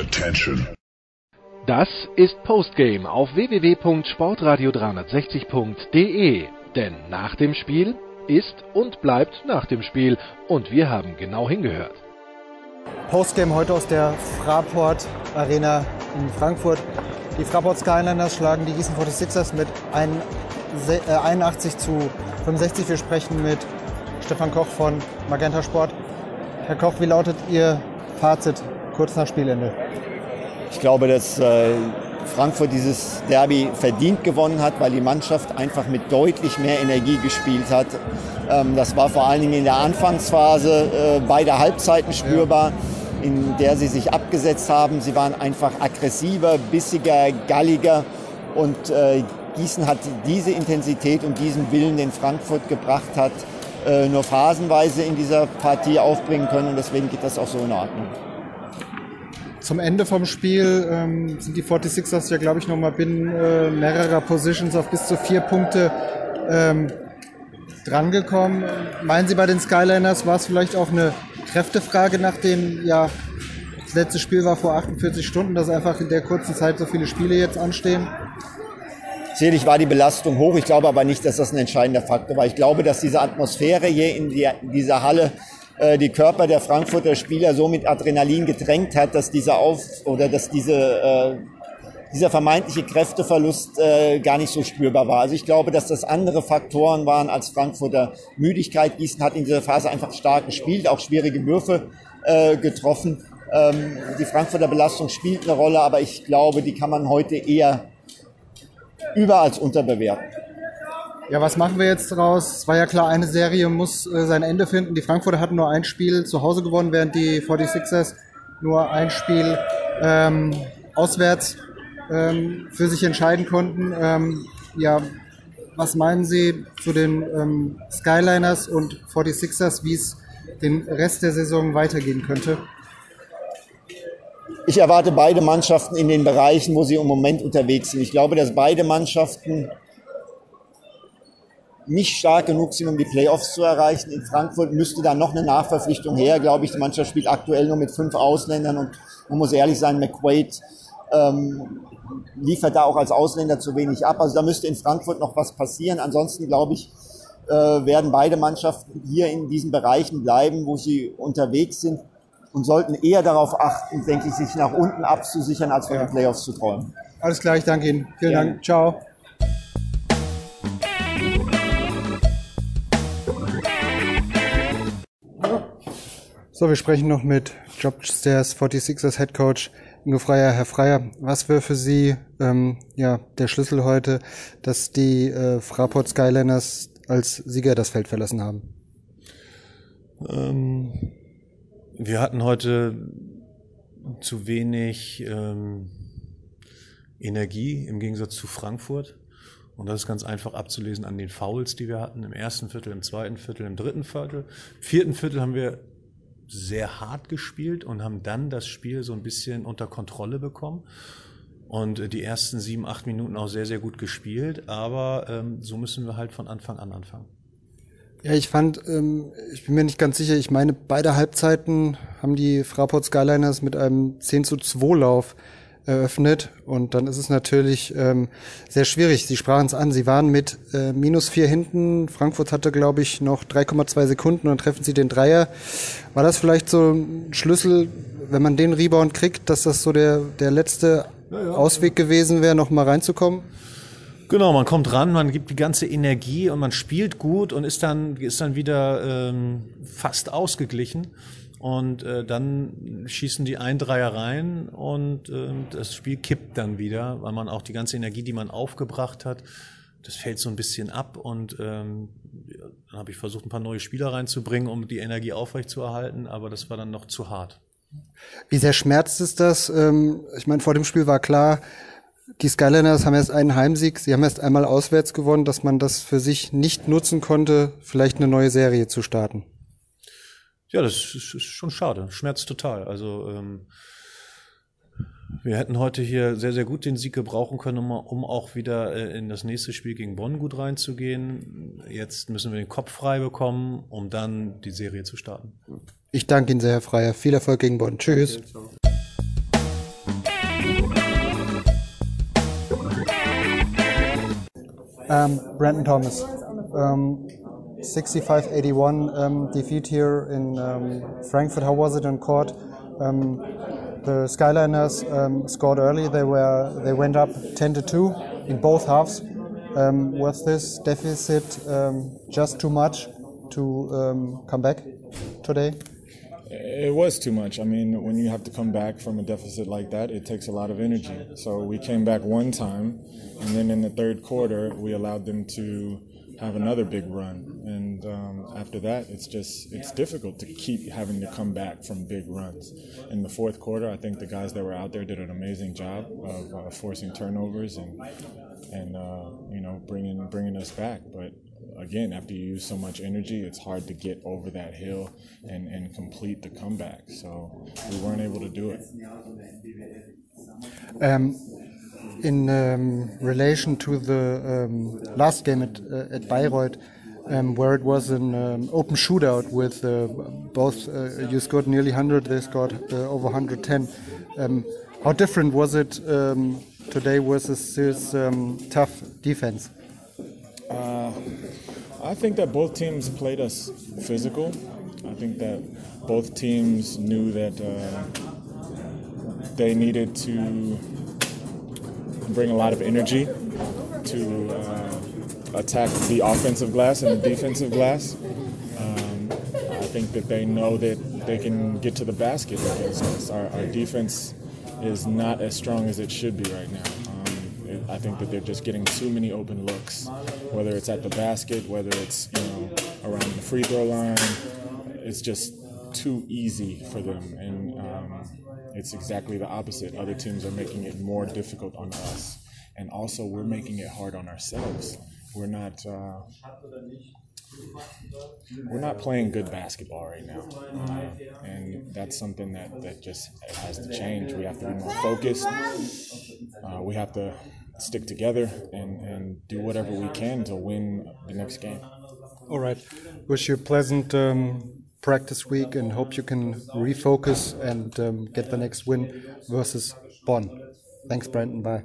Attention. Das ist Postgame auf www.sportradio360.de. Denn nach dem Spiel ist und bleibt nach dem Spiel. Und wir haben genau hingehört. Postgame heute aus der Fraport Arena in Frankfurt. Die Fraport Skyliners schlagen die Gießen 46ers mit 81 zu 65. Wir sprechen mit Stefan Koch von Magenta Sport. Herr Koch, wie lautet Ihr Fazit kurz nach Spielende? Ich glaube, dass äh, Frankfurt dieses Derby verdient gewonnen hat, weil die Mannschaft einfach mit deutlich mehr Energie gespielt hat. Ähm, das war vor allen Dingen in der Anfangsphase äh, beider Halbzeiten spürbar, in der sie sich abgesetzt haben. Sie waren einfach aggressiver, bissiger, galliger und äh, Gießen hat diese Intensität und diesen Willen, den Frankfurt gebracht hat, äh, nur phasenweise in dieser Partie aufbringen können und deswegen geht das auch so in Ordnung. Zum Ende vom Spiel ähm, sind die 46ers ja, glaube ich, nochmal binnen äh, mehrerer Positions auf bis zu vier Punkte ähm, drangekommen. Meinen Sie bei den Skyliners war es vielleicht auch eine Kräftefrage, nachdem ja das letzte Spiel war vor 48 Stunden, dass einfach in der kurzen Zeit so viele Spiele jetzt anstehen? Sicherlich war die Belastung hoch. Ich glaube aber nicht, dass das ein entscheidender Faktor war. Ich glaube, dass diese Atmosphäre hier in, die, in dieser Halle äh, die Körper der Frankfurter Spieler so mit Adrenalin gedrängt hat, dass dieser Auf oder dass diese äh, dieser vermeintliche Kräfteverlust äh, gar nicht so spürbar war. Also ich glaube, dass das andere Faktoren waren als Frankfurter Müdigkeit. Gießen hat in dieser Phase einfach stark gespielt, auch schwierige Würfe äh, getroffen. Ähm, die Frankfurter Belastung spielt eine Rolle, aber ich glaube, die kann man heute eher über als unterbewerten. Ja, was machen wir jetzt daraus? Es war ja klar, eine Serie muss äh, sein Ende finden. Die Frankfurter hatten nur ein Spiel zu Hause gewonnen, während die 46ers nur ein Spiel ähm, auswärts ähm, für sich entscheiden konnten. Ähm, ja, was meinen Sie zu den ähm, Skyliners und 46ers, wie es den Rest der Saison weitergehen könnte? Ich erwarte beide Mannschaften in den Bereichen, wo sie im Moment unterwegs sind. Ich glaube, dass beide Mannschaften nicht stark genug sind, um die Playoffs zu erreichen. In Frankfurt müsste da noch eine Nachverpflichtung her, glaube ich. Die Mannschaft spielt aktuell nur mit fünf Ausländern und man muss ehrlich sein, McQuaid ähm, liefert da auch als Ausländer zu wenig ab. Also da müsste in Frankfurt noch was passieren. Ansonsten glaube ich, äh, werden beide Mannschaften hier in diesen Bereichen bleiben, wo sie unterwegs sind und sollten eher darauf achten, denke ich, sich nach unten abzusichern, als von den Playoffs zu träumen. Alles klar, ich danke Ihnen. Vielen ja. Dank. Ciao. So, wir sprechen noch mit Jobstairs 46ers Head Coach Ingo Freier. Herr Freier, was wäre für Sie ähm, ja, der Schlüssel heute, dass die äh, Fraport Skyliners als Sieger das Feld verlassen haben? Ähm, wir hatten heute zu wenig ähm, Energie im Gegensatz zu Frankfurt. Und das ist ganz einfach abzulesen an den Fouls, die wir hatten im ersten Viertel, im zweiten Viertel, im dritten Viertel. Im vierten Viertel haben wir sehr hart gespielt und haben dann das Spiel so ein bisschen unter Kontrolle bekommen und die ersten sieben, acht Minuten auch sehr, sehr gut gespielt. Aber ähm, so müssen wir halt von Anfang an anfangen. Ja, ich fand, ähm, ich bin mir nicht ganz sicher, ich meine, beide Halbzeiten haben die Fraport Skyliners mit einem 10 zu 2 Lauf eröffnet. Und dann ist es natürlich ähm, sehr schwierig. Sie sprachen es an, sie waren mit äh, minus vier hinten. Frankfurt hatte, glaube ich, noch 3,2 Sekunden und treffen sie den Dreier. War das vielleicht so ein Schlüssel, wenn man den Rebound kriegt, dass das so der, der letzte ja, ja, Ausweg ja. gewesen wäre, noch mal reinzukommen? Genau, man kommt ran, man gibt die ganze Energie und man spielt gut und ist dann, ist dann wieder ähm, fast ausgeglichen. Und äh, dann schießen die ein Dreier rein und äh, das Spiel kippt dann wieder, weil man auch die ganze Energie, die man aufgebracht hat, das fällt so ein bisschen ab und ähm, dann habe ich versucht, ein paar neue Spieler reinzubringen, um die Energie aufrechtzuerhalten, aber das war dann noch zu hart. Wie sehr schmerzt es das? Ähm, ich meine, vor dem Spiel war klar, die Skyliners haben erst einen Heimsieg, sie haben erst einmal auswärts gewonnen, dass man das für sich nicht nutzen konnte, vielleicht eine neue Serie zu starten ja, das ist, ist schon schade. Schmerzt total. Also ähm, wir hätten heute hier sehr, sehr gut den Sieg gebrauchen können, um, um auch wieder äh, in das nächste Spiel gegen Bonn gut reinzugehen. Jetzt müssen wir den Kopf frei bekommen, um dann die Serie zu starten. Ich danke Ihnen sehr, Herr Freier. Viel Erfolg gegen Bonn. Tschüss. Okay, ähm, Brandon Thomas. Ähm, 65-81 um, defeat here in um, Frankfurt. How was it on court? Um, the Skyliners um, scored early. They were they went up 10 to 2 in both halves. Um, was this deficit just too much to come back today? It was too much. I mean, when you have to come back from a deficit like that, it takes a lot of energy. So we came back one time, and then in the third quarter, we allowed them to have another big run. And um, after that, it's just it's difficult to keep having to come back from big runs. In the fourth quarter, I think the guys that were out there did an amazing job of uh, forcing turnovers and and uh, you know bringing bringing us back. But again, after you use so much energy, it's hard to get over that hill and, and complete the comeback. So we weren't able to do it. Um, in um, relation to the um, last game at, uh, at Bayreuth, um, where it was an um, open shootout with uh, both, uh, you scored nearly 100, they scored uh, over 110. Um, how different was it today versus this tough defense? Uh, I think that both teams played us physical. I think that both teams knew that uh, they needed to bring a lot of energy to uh, attack the offensive glass and the defensive glass. Um, I think that they know that they can get to the basket us. Our, our defense is not as strong as it should be right now. I think that they're just getting too many open looks, whether it's at the basket, whether it's you know around the free throw line. It's just too easy for them, and um, it's exactly the opposite. Other teams are making it more difficult on us, and also we're making it hard on ourselves. We're not. Uh, we're not playing good basketball right now, uh, and that's something that, that just has to change. We have to be more focused. Uh, we have to stick together and, and do whatever we can to win the next game. All right. Wish you a pleasant um, practice week and hope you can refocus and um, get the next win versus Bonn. Thanks, Brandon. Bye.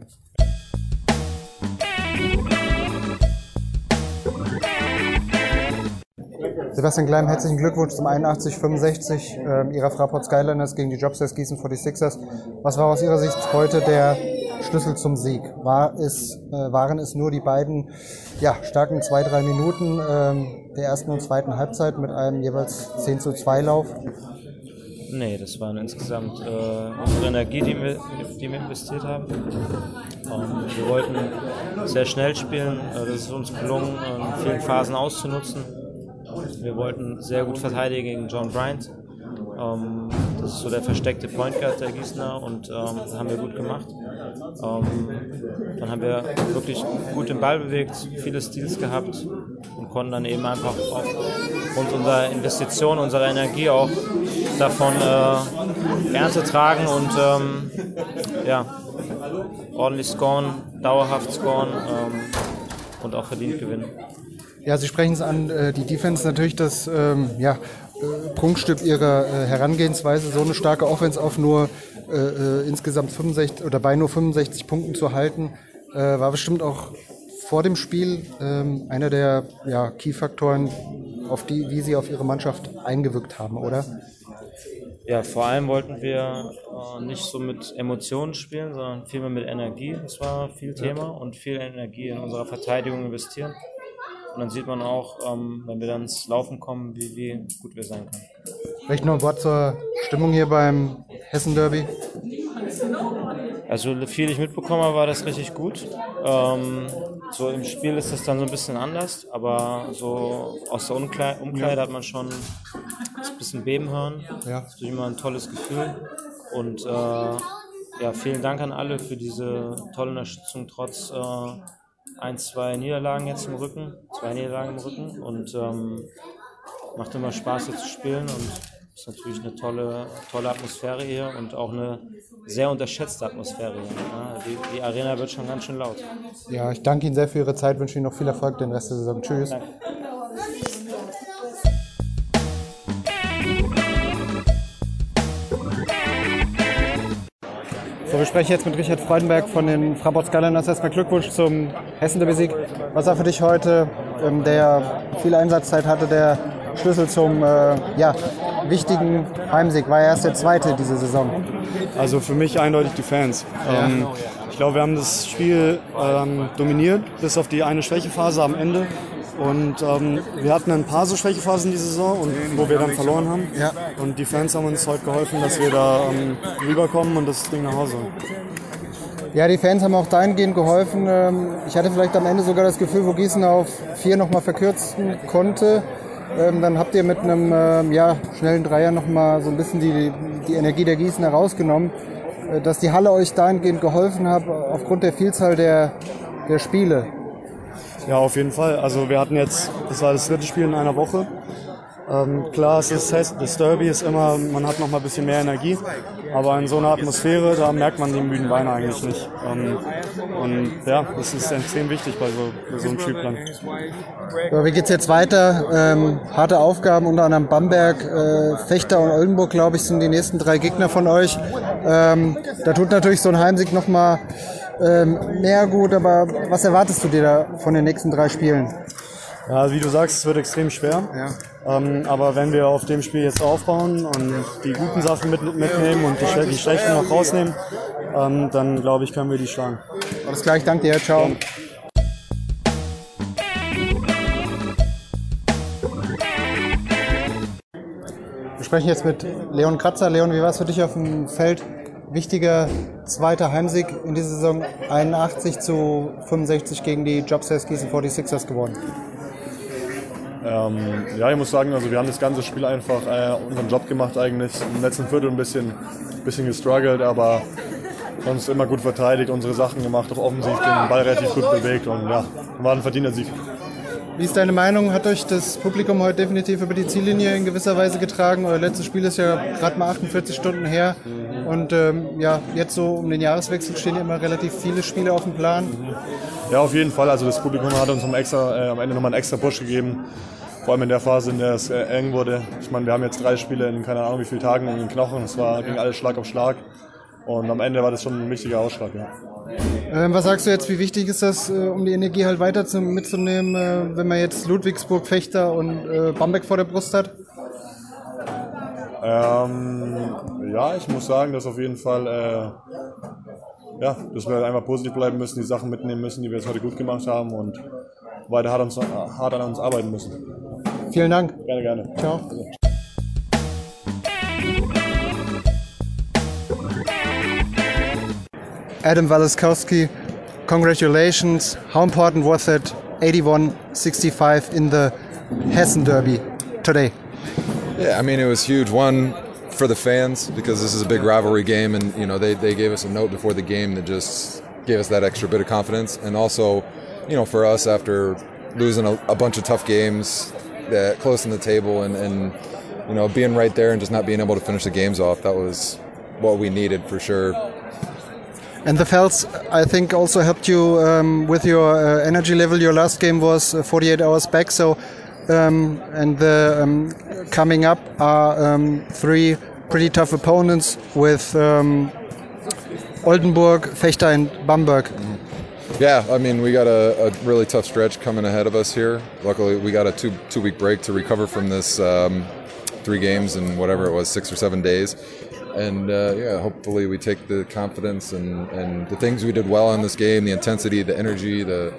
Sebastian Gleim, herzlichen Glückwunsch zum 81-65 äh, Ihrer Fraport Skyliners gegen die Jobsters Gießen 46ers. Was war aus Ihrer Sicht heute der Schlüssel zum Sieg? War es, äh, waren es nur die beiden ja, starken zwei, drei Minuten äh, der ersten und zweiten Halbzeit mit einem jeweils 10 zu 2 Lauf? Nee, das waren insgesamt äh, unsere Energie, die wir, die wir investiert haben. Ähm, wir wollten sehr schnell spielen, äh, das ist uns gelungen, in vielen Phasen auszunutzen. Wir wollten sehr gut verteidigen gegen John Bryant. Ähm, das ist so der versteckte Point Guard der Gießener und ähm, das haben wir gut gemacht. Ähm, dann haben wir wirklich gut den Ball bewegt, viele Steals gehabt und konnten dann eben einfach aufgrund unserer Investition, unserer Energie auch davon äh, Ernte tragen und ähm, ja, ordentlich scoren, dauerhaft scoren ähm, und auch verdient gewinnen. Ja, Sie sprechen es an, äh, die Defense natürlich das ähm, ja, äh, Prunkstück ihrer äh, Herangehensweise, so eine starke Offense auf nur äh, äh insgesamt 65 oder bei nur 65 Punkten zu halten, äh, war bestimmt auch vor dem Spiel ähm, einer der ja, Key-Faktoren, auf die, wie Sie auf Ihre Mannschaft eingewirkt haben, oder? Ja, vor allem wollten wir äh, nicht so mit Emotionen spielen, sondern vielmehr mit Energie. Das war viel Thema und viel Energie in unserer Verteidigung investieren. Und dann sieht man auch, ähm, wenn wir dann ins Laufen kommen, wie, wie gut wir sein können. Vielleicht noch ein Wort zur Stimmung hier beim Hessen-Derby. Also viel ich mitbekommen habe, war das richtig gut. Ähm, so im Spiel ist das dann so ein bisschen anders, aber so aus der Umkleide, Umkleide hat man schon ein bisschen Beben hören. Ja. Das ist immer ein tolles Gefühl. Und äh, ja, vielen Dank an alle für diese tolle Unterstützung trotz äh, ein, zwei Niederlagen jetzt im Rücken, zwei Niederlagen im Rücken und ähm, macht immer Spaß hier zu spielen und ist natürlich eine tolle, tolle Atmosphäre hier und auch eine sehr unterschätzte Atmosphäre hier. Ja, die, die, Arena wird schon ganz schön laut. Ja, ich danke Ihnen sehr für Ihre Zeit, wünsche Ihnen noch viel Erfolg den Rest der Saison. Tschüss. Danke. So, wir sprechen jetzt mit Richard Freudenberg von den Fraport Skyliners. Erstmal Glückwunsch zum Hessen-Derby-Sieg. Was war für dich heute, ähm, der viel Einsatzzeit hatte, der Schlüssel zum äh, ja, wichtigen Heimsieg? War er erst der zweite diese Saison. Also für mich eindeutig die Fans. Ja. Ähm, ich glaube, wir haben das Spiel ähm, dominiert, bis auf die eine Schwächephase am Ende. Und ähm, wir hatten ein paar so Schwächephasen diese Saison, und, wo wir dann verloren haben. Ja. Und die Fans haben uns heute geholfen, dass wir da ähm, rüberkommen und das Ding nach Hause. Ja, die Fans haben auch dahingehend geholfen. Ähm, ich hatte vielleicht am Ende sogar das Gefühl, wo Gießen auf vier nochmal verkürzen konnte. Ähm, dann habt ihr mit einem ähm, ja, schnellen Dreier nochmal so ein bisschen die, die Energie der Gießen herausgenommen. Äh, dass die Halle euch dahingehend geholfen hat, aufgrund der Vielzahl der, der Spiele. Ja, auf jeden Fall. Also wir hatten jetzt, das war das dritte Spiel in einer Woche. Ähm, klar, es ist das Derby ist immer, man hat noch mal ein bisschen mehr Energie, aber in so einer Atmosphäre, da merkt man die müden Beine eigentlich nicht. Ähm, und ja, das ist extrem wichtig bei so, bei so einem Spielplan. So, wie geht's jetzt weiter? Ähm, harte Aufgaben, unter anderem Bamberg, äh, Fechter und Oldenburg, glaube ich, sind die nächsten drei Gegner von euch. Ähm, da tut natürlich so ein Heimsieg noch mal ähm, mehr gut, aber was erwartest du dir da von den nächsten drei Spielen? Ja, wie du sagst, es wird extrem schwer. Ja. Ähm, aber wenn wir auf dem Spiel jetzt aufbauen und die guten Sachen mit, mitnehmen und die, die schlechten noch rausnehmen, ähm, dann glaube ich, können wir die schlagen. Alles gleich, danke dir, ciao. Ja. Wir sprechen jetzt mit Leon Kratzer. Leon, wie war es für dich auf dem Feld? Wichtiger zweiter Heimsieg in dieser Saison, 81 zu 65 gegen die Jobsters Gießen 46ers gewonnen. Ähm, ja, ich muss sagen, also wir haben das ganze Spiel einfach äh, unseren Job gemacht eigentlich. Im letzten Viertel ein bisschen, bisschen gestruggelt, aber sonst immer gut verteidigt, unsere Sachen gemacht, auch offensiv den Ball relativ gut bewegt und ja, war ein verdienter Sieg. Wie ist deine Meinung? Hat euch das Publikum heute definitiv über die Ziellinie in gewisser Weise getragen? Euer letztes Spiel ist ja gerade mal 48 Stunden her. Und ähm, ja, jetzt so um den Jahreswechsel stehen ja immer relativ viele Spiele auf dem Plan. Ja, auf jeden Fall. Also das Publikum hat uns extra, äh, am Ende nochmal einen extra Push gegeben. Vor allem in der Phase, in der es äh, eng wurde. Ich meine, wir haben jetzt drei Spiele in keine Ahnung wie vielen Tagen in den Knochen. Es war, ging alles Schlag auf Schlag. Und am Ende war das schon ein wichtiger Ausschlag, ja. Ähm, was sagst du jetzt, wie wichtig ist das, äh, um die Energie halt weiter zu, mitzunehmen, äh, wenn man jetzt Ludwigsburg, Fechter und äh, Bamberg vor der Brust hat? Ähm, ja, ich muss sagen, dass auf jeden Fall, äh, ja, dass wir einfach positiv bleiben müssen, die Sachen mitnehmen müssen, die wir jetzt heute gut gemacht haben und weiter hart, uns, hart an uns arbeiten müssen. Vielen Dank. Gerne, gerne. Ciao. Adam Walaskowski, congratulations. How important was that 81-65 in the Hessen Derby today? Yeah, I mean it was huge. One for the fans because this is a big rivalry game, and you know they, they gave us a note before the game that just gave us that extra bit of confidence, and also, you know, for us after losing a, a bunch of tough games that close in the table and, and you know being right there and just not being able to finish the games off that was what we needed for sure. And the Fels, I think, also helped you um, with your uh, energy level. Your last game was uh, 48 hours back, so um, and the um, coming up are um, three pretty tough opponents with um, Oldenburg, Fechter, and Bamberg. Yeah, I mean, we got a, a, really tough stretch coming ahead of us here. Luckily, we got a two two week break to recover from this um, three games and whatever it was, six or seven days and uh, yeah, hopefully we take the confidence and, and the things we did well in this game, the intensity, the energy, the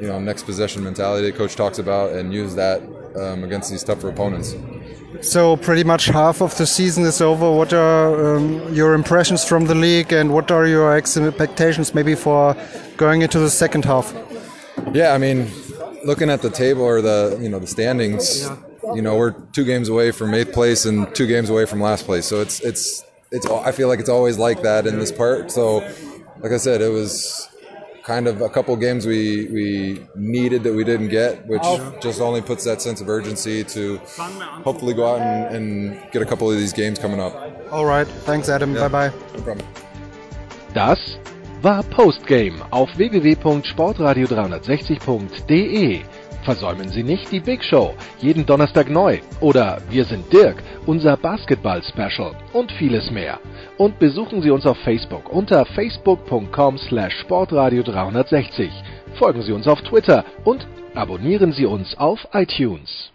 you know next possession mentality that coach talks about, and use that um, against these tougher opponents. So pretty much half of the season is over. What are um, your impressions from the league, and what are your expectations maybe for going into the second half? Yeah, I mean, looking at the table or the you know the standings. Yeah you know we're two games away from eighth place and two games away from last place so it's it's it's I feel like it's always like that in this part. So, like I said, it was kind of a couple games we we needed that we didn't get, which oh. just only puts that sense of urgency to hopefully go out and, and get a couple of these games coming up. All right, thanks, Adam. Yeah. Bye bye. No problem. Das war Postgame auf www.sportradio360.de Versäumen Sie nicht die Big Show, jeden Donnerstag neu. Oder Wir sind Dirk, unser Basketball-Special und vieles mehr. Und besuchen Sie uns auf Facebook unter facebook.com slash sportradio360. Folgen Sie uns auf Twitter und abonnieren Sie uns auf iTunes.